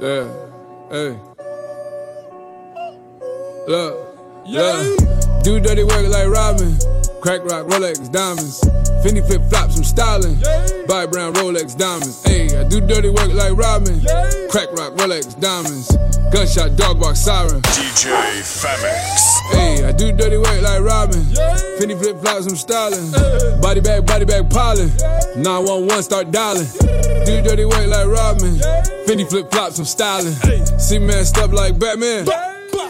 Yeah, hey. Look, yeah. Do dirty work like Robin. Crack rock, Rolex, diamonds. Fendi flip flops, I'm styling. Buy brown Rolex diamonds. Hey, I do dirty work like Robin. Crack rock, Rolex diamonds. Gunshot, dog bark, siren. DJ Famix. Hey, I do dirty work like Robin. Fendi flip flops, I'm styling. Body bag, body bag, piling. 911, start dialing. Do dirty work like Robin. Fendi flip flops, I'm styling. See man step like Batman.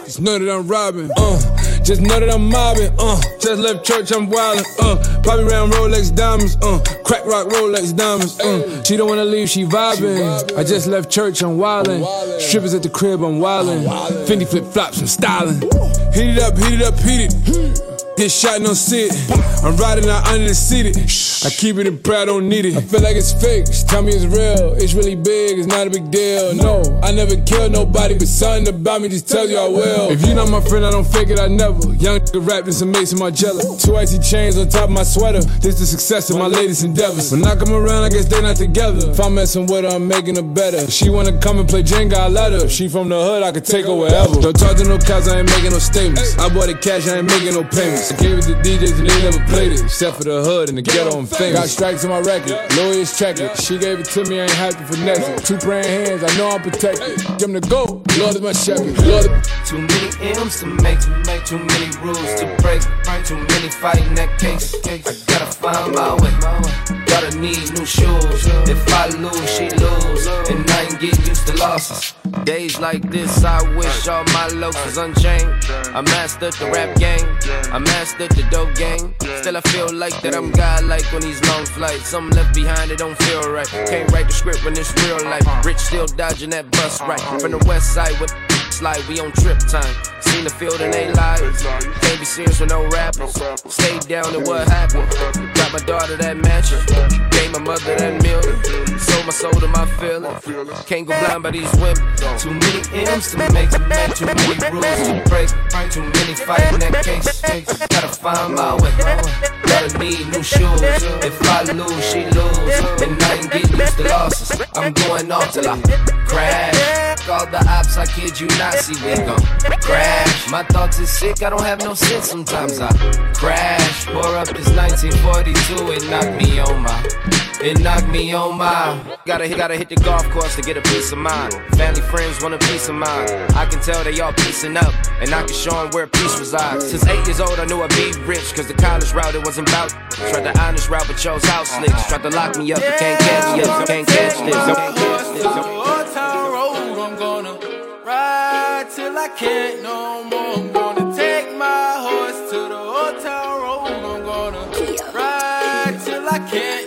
Just know that I'm robbing, uh. Just know that I'm mobbing, uh. Just left church, I'm wildin', uh. Poppy round Rolex diamonds, uh. Crack rock Rolex diamonds, uh. She don't wanna leave, she vibing. I just left church, I'm wildin'. Strippers at the crib, I'm wildin'. Fendi flip flops, I'm styling. Heat it up, heat it up, heat it. Get shot, no sit. I'm riding out under the seated. I keep it in prayer, don't need it. I feel like it's fake. Tell me it's real. It's really big, it's not a big deal. No, I never killed nobody, but something about me just tells you I will. If you not my friend, I don't fake it, I never. Young nigga rapped in some Maison Margiela. Two icy chains on top of my sweater. This the success of my latest endeavors. When I come around, I guess they not together. If I'm messing with her, I'm making her better. She wanna come and play Jenga, I let her. She from the hood, I could take her wherever. Don't talk to no cops, I ain't making no statements. I bought it cash, I ain't making no payments. I gave it to DJs and they never played it. Except for the hood and the ghetto and famous. Got strikes on my record, lawyers check it. She gave it to me, I ain't happy for nothing. Two praying hands, I know I'm protected. Give the go, Lord is my shepherd. Lord Too many M's to make, make too many rules to break. Too many fighting that case. I gotta find my way. Gotta need new shoes. If I lose, she lose. And I ain't get used to losses. Days like this, I wish all my locals unchained. I mastered the rap game. I mastered the dope game. Still, I feel like that I'm godlike on these long flights. Something left behind, it don't feel right. Can't write the script when it's real life. Rich still dodging that bus right from the west side with slide, we on trip time. Seen the field and they lies. Can't be serious with no rappers. Stay down and what happened? Got my daughter that mansion. Gave my mother that million. Sold my soul to my feelings. Can't go blind by these women. Too many M's to make, to make too many rules to break. Too many fighting that case. Gotta find my way. Gotta need new shoes. If I lose, she lose. And I ain't get used to losses. I'm going off till I crash. All the ops, I kid you not, see we gon' crash. My thoughts is sick, I don't have no sense. Sometimes I crash. Pour up this 1942, and knock me on my. It knocked me on my. Gotta gotta hit the golf course to get a peace of mind. Family, friends want a peace of mind. I can tell they all piecing up, and I can show them where peace resides. Since eight years old, I knew I'd be rich, cause the college route it wasn't about. Tried the honest route, but chose house slicks. Tried to lock me up, but can't catch this, can't catch this. Can't catch this. Old Town Road, I'm gonna ride till I can't no more. I'm gonna take my horse to the Old Town Road. I'm gonna ride till I can't.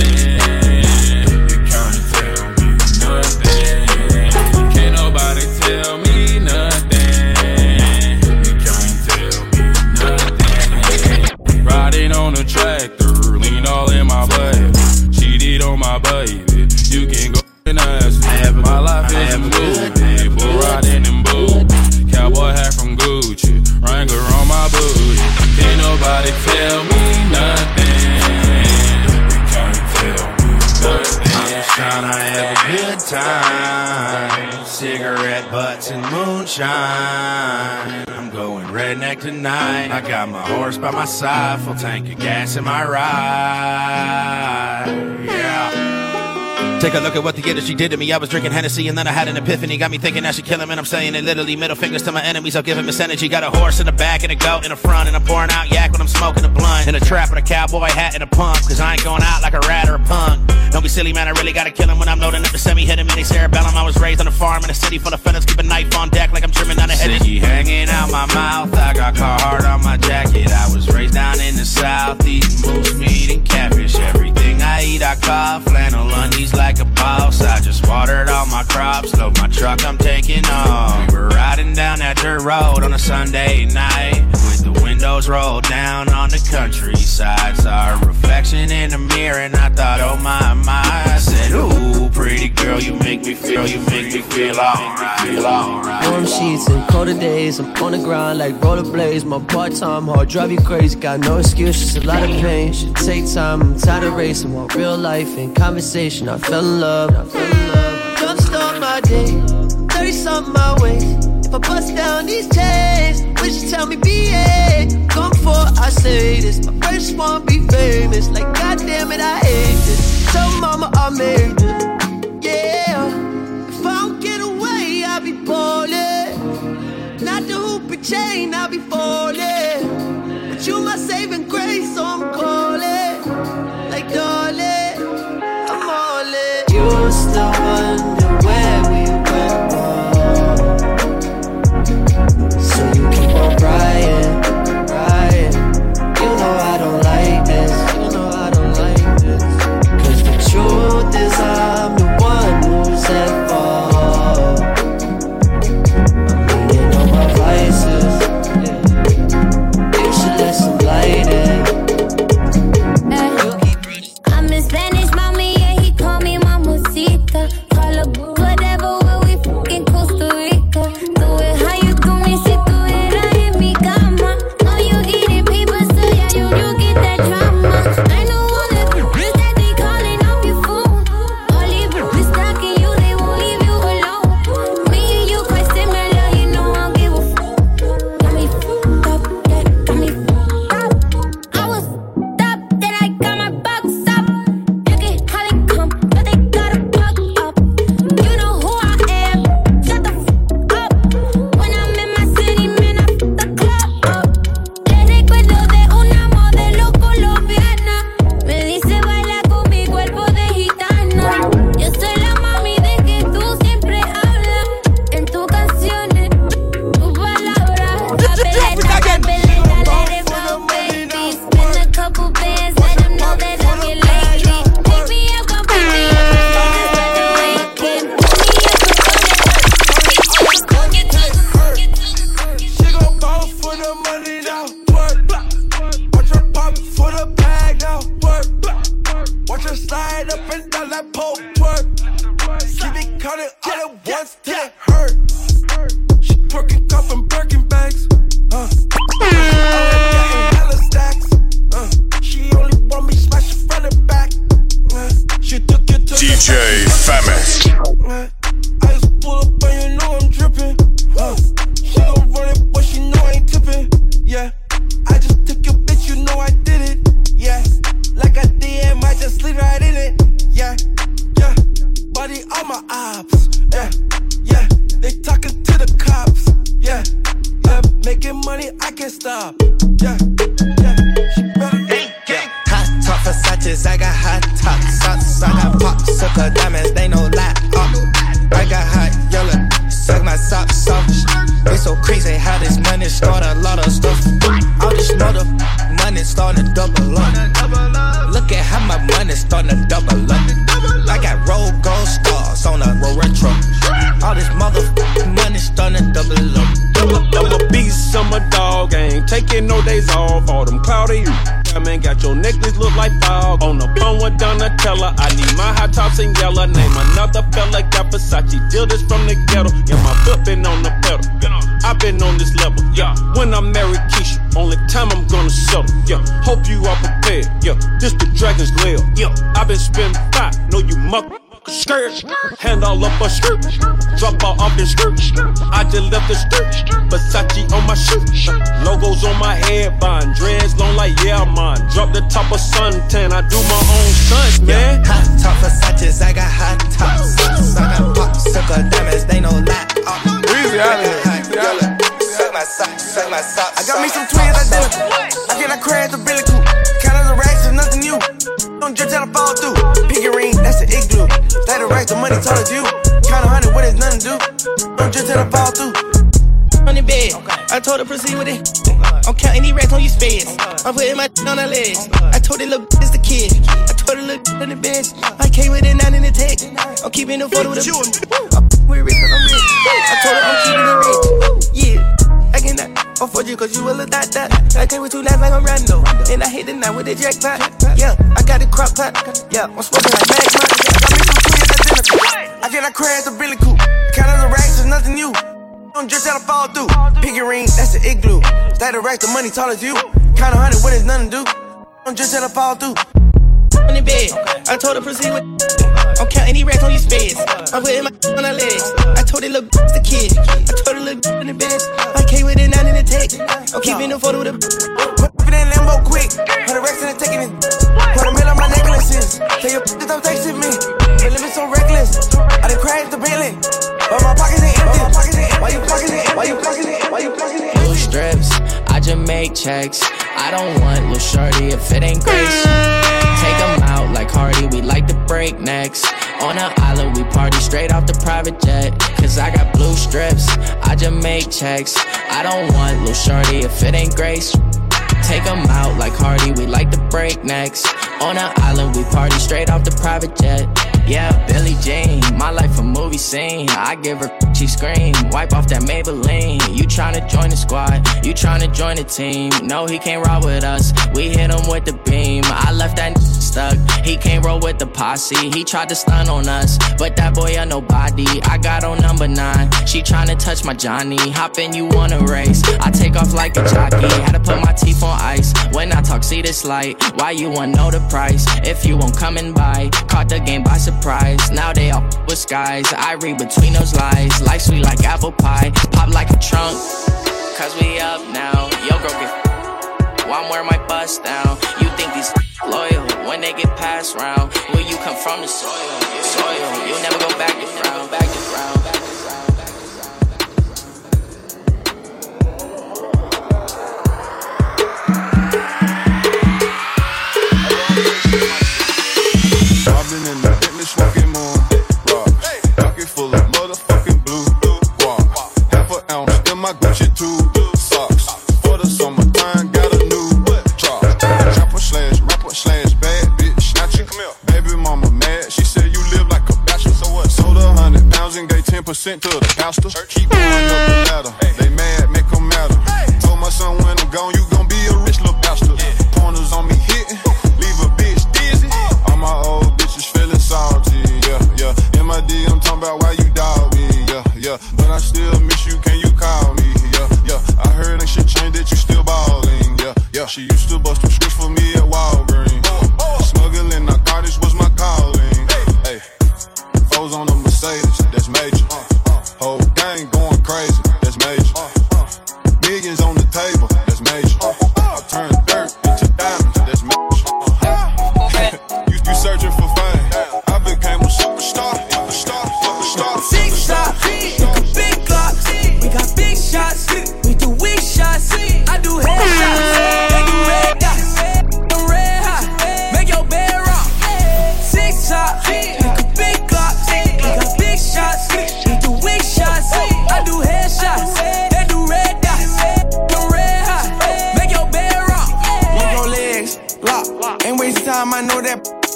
My baby. You can go and ask me. My life is a movie. Bull riding in boots. Cowboy hat from Gucci. Wrangler on my booty. Can't nobody tell me To have a good time. Cigarette butts and moonshine. I'm going redneck tonight. I got my horse by my side, full tank of gas in my ride. Yeah. Take a look at what the industry did to me. I was drinking Hennessy and then I had an epiphany. Got me thinking I should kill him, and I'm saying it literally. Middle fingers to my enemies. I'll give him this energy. Got a horse in the back and a goat in the front, and I'm pouring out yak when I'm smoking a blunt. In a trap with a cowboy hat and a pump, cause I ain't going out like a rat or a punk. Don't be silly, man. I really gotta kill him when I'm loading up the semi. Hit him in cerebellum. I was raised on a farm in a city full of fellas. Keep a knife on deck like I'm trimming down a head. Sticky hanging out my mouth. I got Carhartt on my jacket. I was raised down in the south, eating moose meat and catfish. Everything I eat, I call flannel undies like a boss. I just watered all my crops. Load my truck, I'm taking off. We were riding down that dirt road on a Sunday night the windows rolled down on the countryside. Saw a reflection in the mirror and I thought, oh my, my. I said, ooh, pretty girl, you make me feel, you make me feel alright. Warm sheets and colder days. I'm on the ground like rollerblades. My part time hard drive you crazy. Got no excuse, just a lot of pain. Should take time. I'm tired of racing. Want real life and conversation. I fell in love. I fell in love. Jumpstart my day. 30 something my way. If I bust down these chains, would you tell me BA? Come for I say this. My first one be famous. Like goddamn it, I hate this. Tell mama I made it. Yeah. If I don't get away, I'll be ballin'. Not the hoop chain, I'll be falling. But you my saving grace, so I'm calling. Like darling, I'm all in. You still crying. When I marry Keisha, only time I'm gonna settle, yeah. Hope you are prepared, yeah. This the dragon's lair, yeah. I've been spending five, know you muck. Skirt, hand all up a skirt, drop all off the skirt. I just left the skirt, Versace on my shirt, logos on my head, bond dreads long like yeah, man. Drop the top of suntan, I do my own stunts, man. Hot top Versace's, I got hot top socks. I got pop sucker diamonds, they no lie. Breezy out here. Hot yellow, suck my socks, suck my socks. I got me some twins identical. I think I crashed the Billy Coop. Count the racks is nothing new. Don't drip till I fall through. Pinky ring, that's an igloo. Stay the racks, the money tall as you. Count a hundred when it's nothing to do. Don't drip till I fall through. on the bed. I told her proceed with it. I'm counting these racks on you spades. I'm putting my on her legs. I told her look it's the kid. I told her look in the bed. I came with it nine in the tech. I'm keeping the photo with a I'm with rich 'cause I'm rich. I told her I'm keeping it rich. I can that. for you, cause you will look that that. I came with two laps like I'm Rando. And I hit the night with the jackpot. Yeah, I got the crop pot. Yeah, I'm smoking like Magma. Got me some tweets identical. I feel like crashed the Billy Coop. Count the racks is nothing new. Don't just tell to fall through. Piggy ring, that's the igloo. Stack the racks, the money tall as you. Count a hundred when there's nothing to do. Don't just tell to fall through. In the bed, I told her proceed with. I'm counting these racks on your spades. I'm putting my on her legs. I told it look the kid. I told her look in the bed. I came with it nine in the tech. I'm keeping the photo with the. Put in Lambo quick. Put the racks in the taking it. Put a mill on my necklaces. Tell your bitch don't texting me. The limit so reckless. I done crashed the Bentley. But my pockets ain't empty. Why you pockets ain't? Why you pockets ain't? Why you pockets ain't? Blue strips, I just make checks. I don't want Lil Shorty if it ain't grace. Out like Hardy, we like to break necks. On the island, we party straight off the private jet. Cause I got blue strips, I just make checks. I don't want Lil Shorty if it ain't grace. Take 'em out like Hardy, we like to break necks. On the island, we party straight off the private jet. Yeah, Billie Jean, my life a movie scene. I give her, she scream, wipe off that Maybelline. You tryna join the squad, you tryna join the team. No, he can't ride with us, we hit him with the beam. I left that stuck, he can't roll with the posse. He tried to stun on us, but that boy a nobody. I got on number nine, she tryna touch my Johnny. Hop in, you wanna race. I take off like a jockey, had to put my teeth on ice. When I talk, see this light. Why you wanna know the price? If you won't come and buy, caught the game by surprise. Now they all with skies. I read between those lies. Life sweet like apple pie, pop like a trunk. Cause we up now. Yo, girl, get. Well, I'm wearing my bust down. You think these loyal when they get passed round? Will you come from the soil? Soil. You'll never go. Back to ground. Back to ground.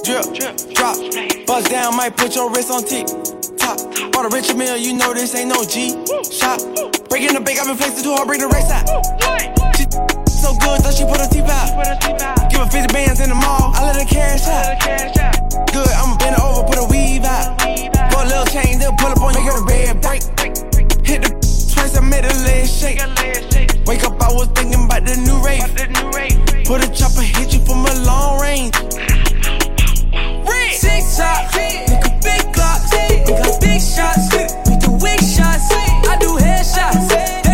Drip, drop. Bust down, might put your wrist on tick. Top. Bought a richer meal, you know this ain't no G. Shop. Breaking the bank, I've been flexing too hard, bring the race out. She so good, thought she put her teeth out. Give her 50 bands in the mall, I let her cash out. Good, I'ma bend over, put a weave out. Put a little chain, then pull up on you, her the red break. Hit the twice, I made a leg shake. Wake up, I was thinking about the new rate. Put a chopper, hit you from a long range. Top, nigga, big glocks. We got big shots, we do weak shots. I do headshots,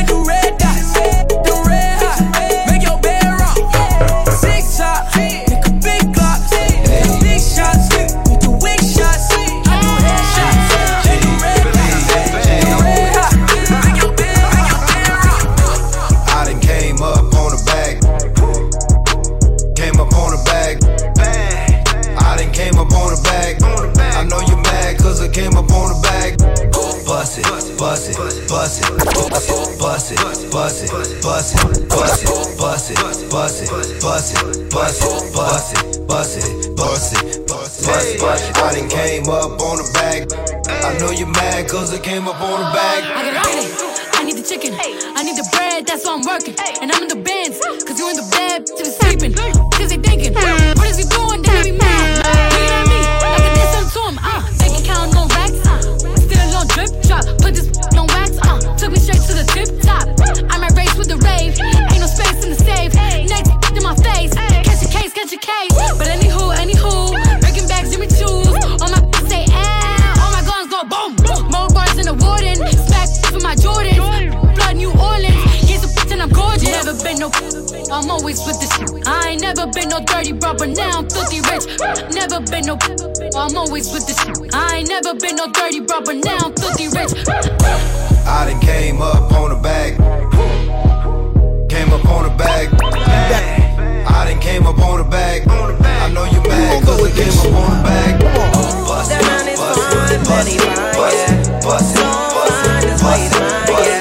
bust it, bust it, bust it, bust it, bust it, bust it, bust it, bust it, bust it, bust it, bust it, bust it, bust it, bust it, bust it. I it, came it, on it, bag. it, know it, mad it, I it, up it, the it, I it, ride it. I need the chicken. I need the bread, that's why I'm working. And I'm in the bins, cause you in the bed. bitch. Never been no. I'm always with the. I ain't never been no dirty bro, but now I'm filthy rich. I done came up on a bag. Came up on a bag. I done came up on a bag. I know you mad cause I came up on a bag. Bust it, bust it, bust it, bust it, bust it, bust it, bust it.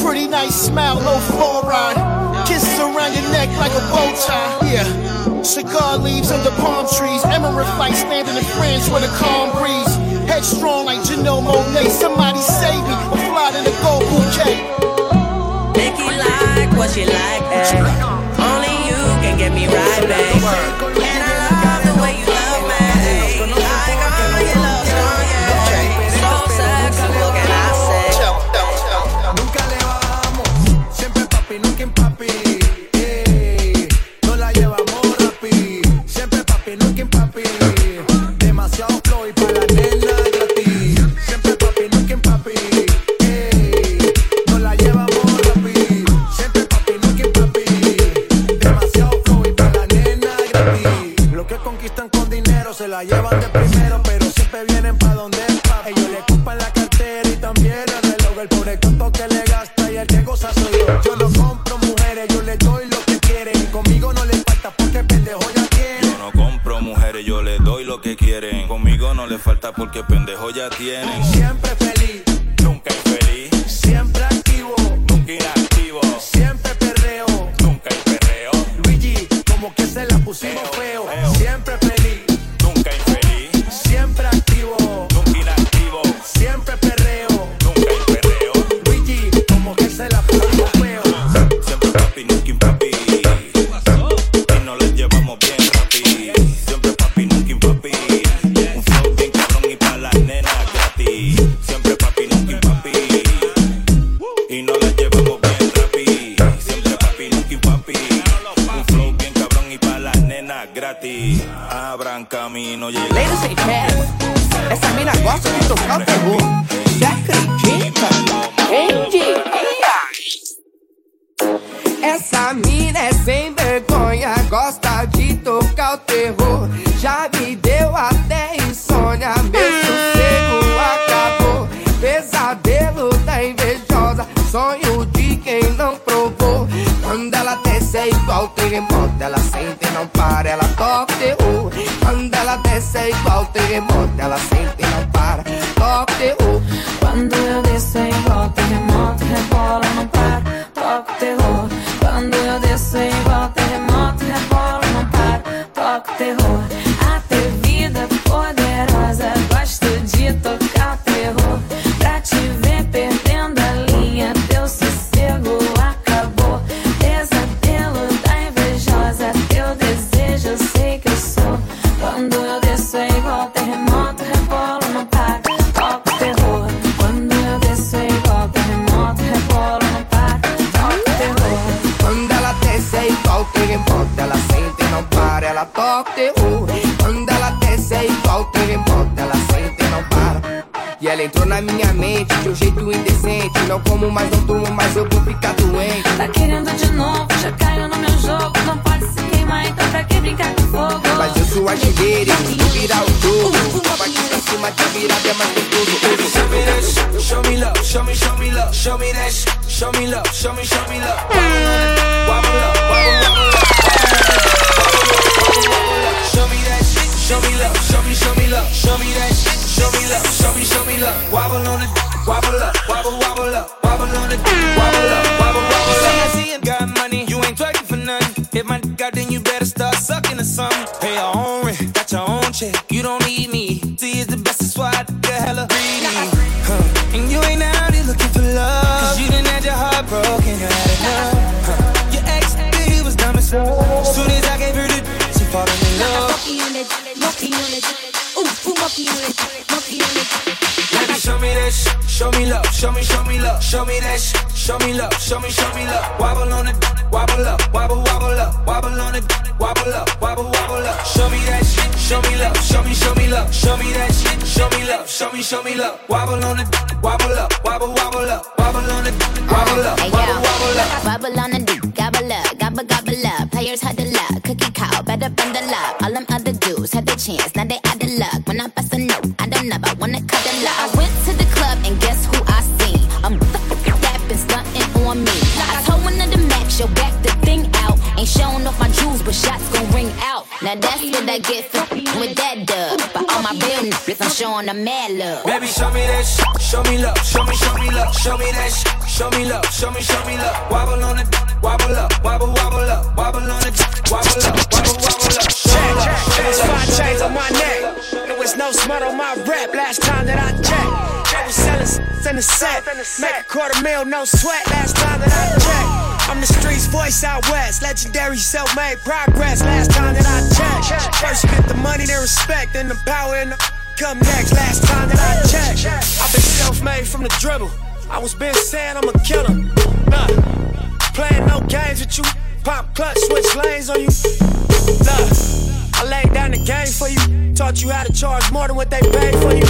Pretty nice smile, no fluoride. Kisses around your neck like a bow tie. Yeah. Cigar leaves under palm trees. Emerald fight standing in France with a calm breeze. Headstrong like Janelle Monáe. Somebody save me. I'm flying in a gold bouquet. Nikki like what she like, eh? Only you can get me right, babe. Can I yo. No compro mujeres, yo le doy lo que quieren. Conmigo no le falta porque pendejo ya tiene. Yo no compro mujeres, yo le doy lo que quieren. Conmigo no le falta porque pendejo ya tienen. Siempre feliz Baby, show me that shit, show me love, show me, show me love, show me that shit, show me love, show me, show me love. Wobble on it, wobble up, wobble, wobble up, wobble on it, wobble up, wobble, wobble up. Show me that shit, show me love, show me, show me love, show me that shit, show me love, show me, show me love. Wobble on it, wobble up, wobble, wobble up, wobble on it, wobble up, Hey, wobble, yo. wobble up. Bubble on the dick, gobble up, gobble gobble up. Players had the luck, cookie cow, better bundle up. All chance, now they out the luck. When I bust a note, I don't know, I wanna cuddle up. I went to the club and guess who I seen? I'm been stunting on me. I told one of the max, yo, back the thing out. Ain't showing off my jewels, but shots gon' ring out. Now that's what I get for with that dub. But all my real niggas, I'm showing them mad love. Baby, show me that shit, show me love, show me, show me love, show me that shit, show me love, show me, show me love. Wobble on it, wobble up, wobble, wobble up, wobble on it, wobble up, wobble, wobble up. Show me love, show me love, five chains on my neck. love. There was no smut on my rap last time that I checked. I was selling s- in the set. Make a quarter mil, no sweat last time that I checked. I'm the streets voice out west. Legendary self made progress last time that I checked. First get the money, then respect, then the power and the come next last time that I checked. I've been self made from the dribble. I was been saying I'm a killer. Nah, playing no games with you. Pop clutch, switch lanes on you. Nah, I laid down the game for you. Taught you how to charge more than what they paid for you.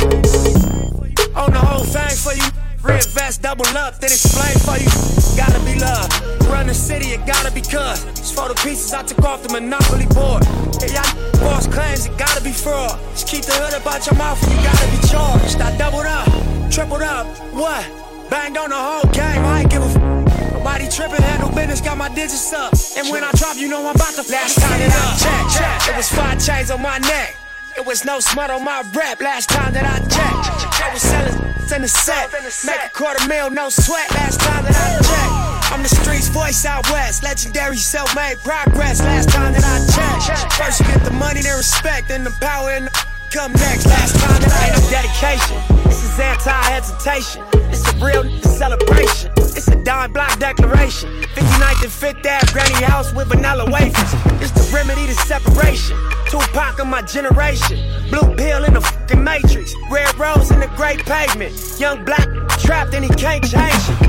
Own the whole thing for you. Reinvest, double up, then explain for you. Gotta be love. Run the city, it gotta be cuz. It's for the pieces I took off the monopoly board. Yeah, y'all boss claims it gotta be fraud. Just keep the hood about your mouth and you gotta be charged. I doubled up, tripled up, what? Banged on the whole game, I ain't give a f- Nobody tripping, handle business, got my digits up. And when I drop, you know I'm about to last time that I checked. checked. It was five chains on my neck. It was no smut on my rap last time that I checked. I was selling in the set. Make a quarter mil, no sweat last time that I checked. I'm the streets voice out west. Legendary self made progress last time that I checked. First you get the money, then respect, then the power and the come next. Last time that I ain't no dedication. This is anti hesitation. It's a real celebration. It's a dime block declaration. 59th and 5th Ave, granny house with vanilla wafers. It's the remedy to separation. Tupac of my generation. Blue pill in the fucking matrix. Red rose in the great pavement. Young black trapped and he can't change it.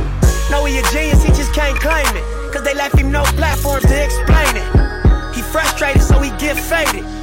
Know he a genius, he just can't claim it. Cause they left him no platforms to explain it. He frustrated, so he get faded.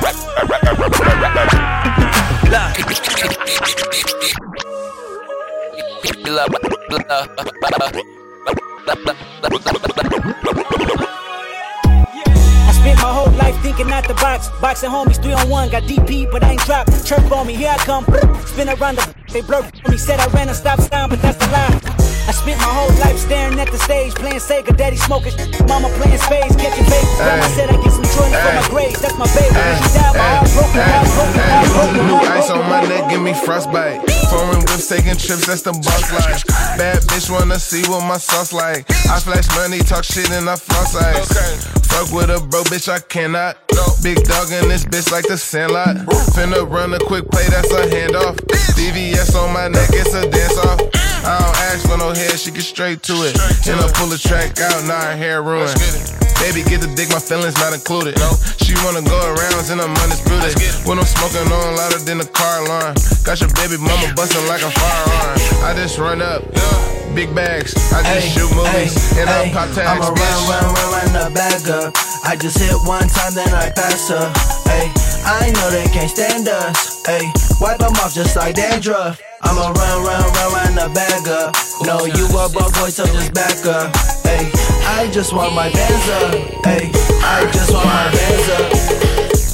I spent my whole life thinking out the box. Boxing homies, three on one, got DP, but I ain't dropped. Chirp on me, here I come. Spin around the they blur on me. Said I ran a stop sign, but that's a lie. I spent my whole life staring at the stage, playing Sega, daddy smoking, mama playing spades, catching babies. Grandma said I get some joy for my grades, that's my baby. When she died, my heart broken, heart broken, heart broken, New ice on my neck, give me frostbite. Foreign whips taking trips, that's the bus life. Bad bitch wanna see what my sauce like. I flash money, talk shit, and I floss ice. Fuck with a bro, bitch, I cannot. Big dog in this bitch like the sandlot. Finna run a quick play, that's a handoff. DVS on my neck, it's a dance off. I don't ask for no hair, she get straight to it. And I pull the track out, now her hair ruined. Baby, get the dick, my feelings not included. No, She wanna go around and I'm undisputed. When I'm smoking on louder than the car alarm. Got your baby mama busting like a firearm. I just run up, big bags. I just shoot movies and I pop tags. I'ma run, run, run, run the bag up. I just hit one time, then I pass her. Ay, I know they can't stand us. Ay, wipe them off just like dandruff. I'ma run, run, run, run the bag up. No, you a broke boy, so just back up. Ay, I just want my bands up. Ay, I just want my bands up.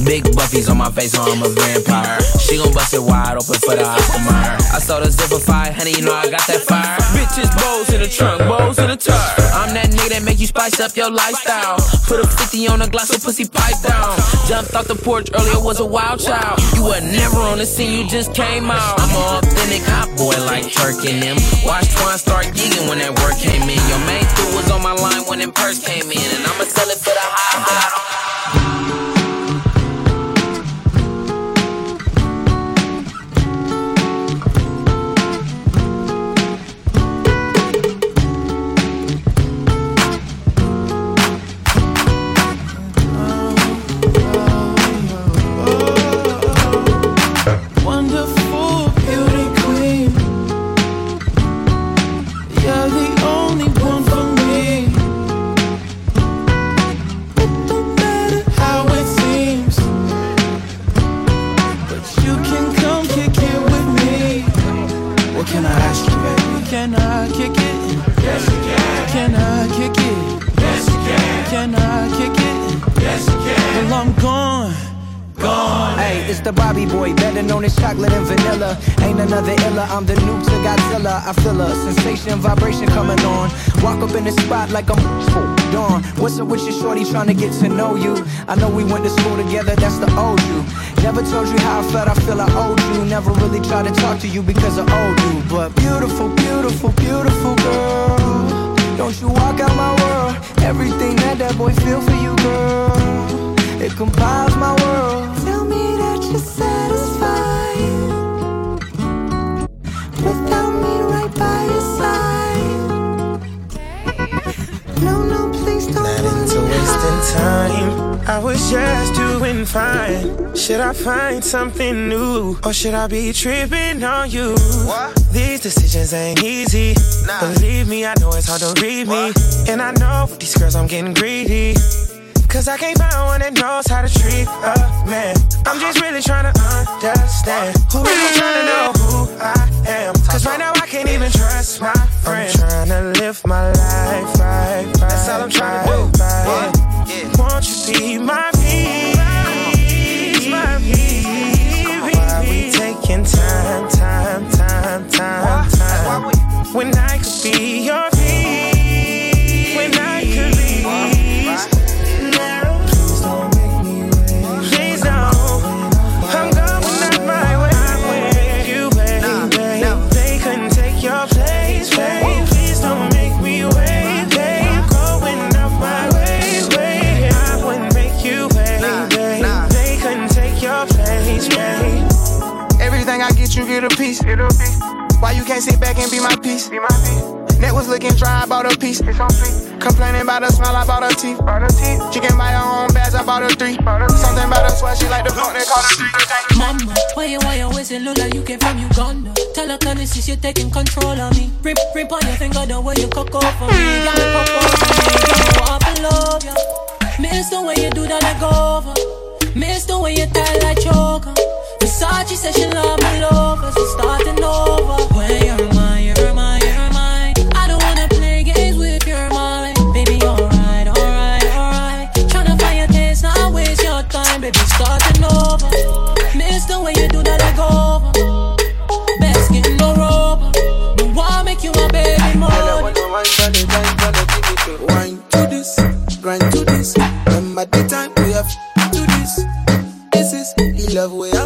Big buffies on my face, so I'm a vampire. She gon' bust it wide open for the Mayer. I saw the zipper fire, honey, you know I got that fire. Bitches, bows in the trunk, bows in the tire. I'm that nigga that make you spice up your lifestyle. Put a 50 on a glass of pussy pipe down. Jumped off the porch earlier, was a wild child. You were never on the scene, you just came out. I'm a authentic hot boy like Turk and them. Watch Twan start gigging when that work came in. Your main dude was on my line when them purse came in. And I'ma sell it for the high, high. Can I ask you, baby? Can I kick it? Yes, you can. Can I kick it? Yes, you can. Can I kick it? Yes, you can. Well, I'm gone. Gone. Hey, it's the Bobby boy, better known as chocolate and vanilla. Ain't another illa, I'm the new to Godzilla. I feel a sensation, vibration coming on. Walk up in the spot like I'm full dawn. What's up with your shorty trying to get to know you? I know we went to school together, that's the old you. Never told you how I felt, I feel I owed you. Never really tried to talk to you because I owed you. But beautiful, beautiful, beautiful girl. Don't you walk out my world. Everything that that boy feel for you, girl. It compiles my world. Tell me that you're satisfied without me right by your side. No, no, please don't Not into wasting time. I was just doing fine. Should I find something new? Or should I be tripping on you? These decisions ain't easy. Believe me, I know it's hard to read me. And I know with these girls I'm getting greedy. Cause I can't find one that knows how to treat a man. I'm just really trying to understand. Who really trying to know who I am? Cause right now I can't even trust my friend. I'm trying to live my life right, right. That's all I'm trying to do. Right. Won't you be my peace, my peace? Why we taking time, time, time, piece. Why you can't sit back and be my piece? Be my piece. Net was looking dry, I bought a piece. It's on free. Complaining about the smell, I bought her teeth. She can buy her own bags, I bought her three. Something about her sweat, she like the fuck, they call her three. Mama, why you why you wasting look like you came from Uganda? Tell her can see you taking control of me. Rip, rip on your finger the way you cook up for me. Got me pop up for me. Got me want love you. Miss the way you do that I go over. Miss the way you tie like choker. Versace said she love me lover, so starting over. When you're mine, you're mine, you're mine. I don't wanna play games with your mind. Baby, alright, alright, alright. Tryna find your taste, not waste your time. Baby, starting over. Miss the way you do that leg over. Best get no rubber. No one make you my baby mother. Wine to this, grind to this. Remember the time we have to this. This is the love way I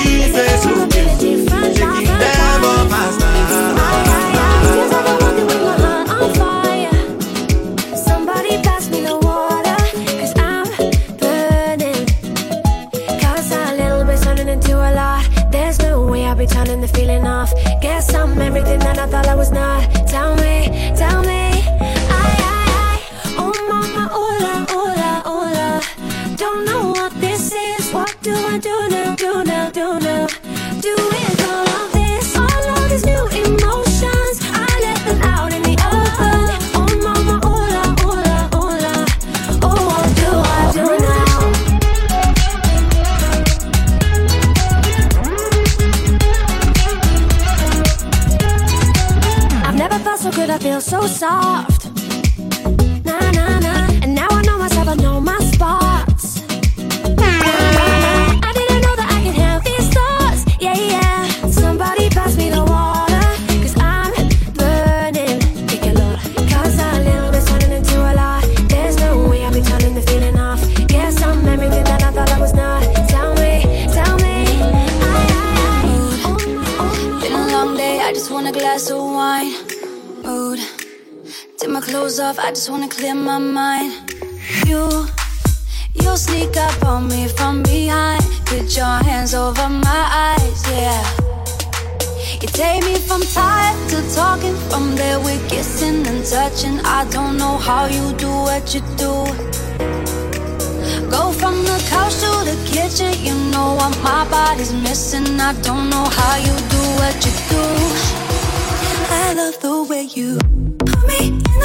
I just wanna clear my mind. You, you sneak up on me from behind. Put your hands over my eyes, yeah. You take me from tired to talking, from there we're kissing and touching. I don't know how you do what you do. Go from the couch to the kitchen, you know what my body's missing. I don't know how you do what you do. I love the way you.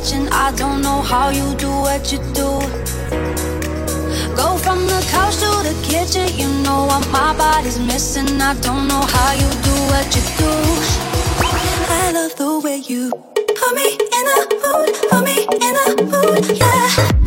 I don't know how you do what you do. Go from the couch to the kitchen. You know what my body's missing. I don't know how you do what you do. I love the way you put me in a mood, put me in a mood, yeah.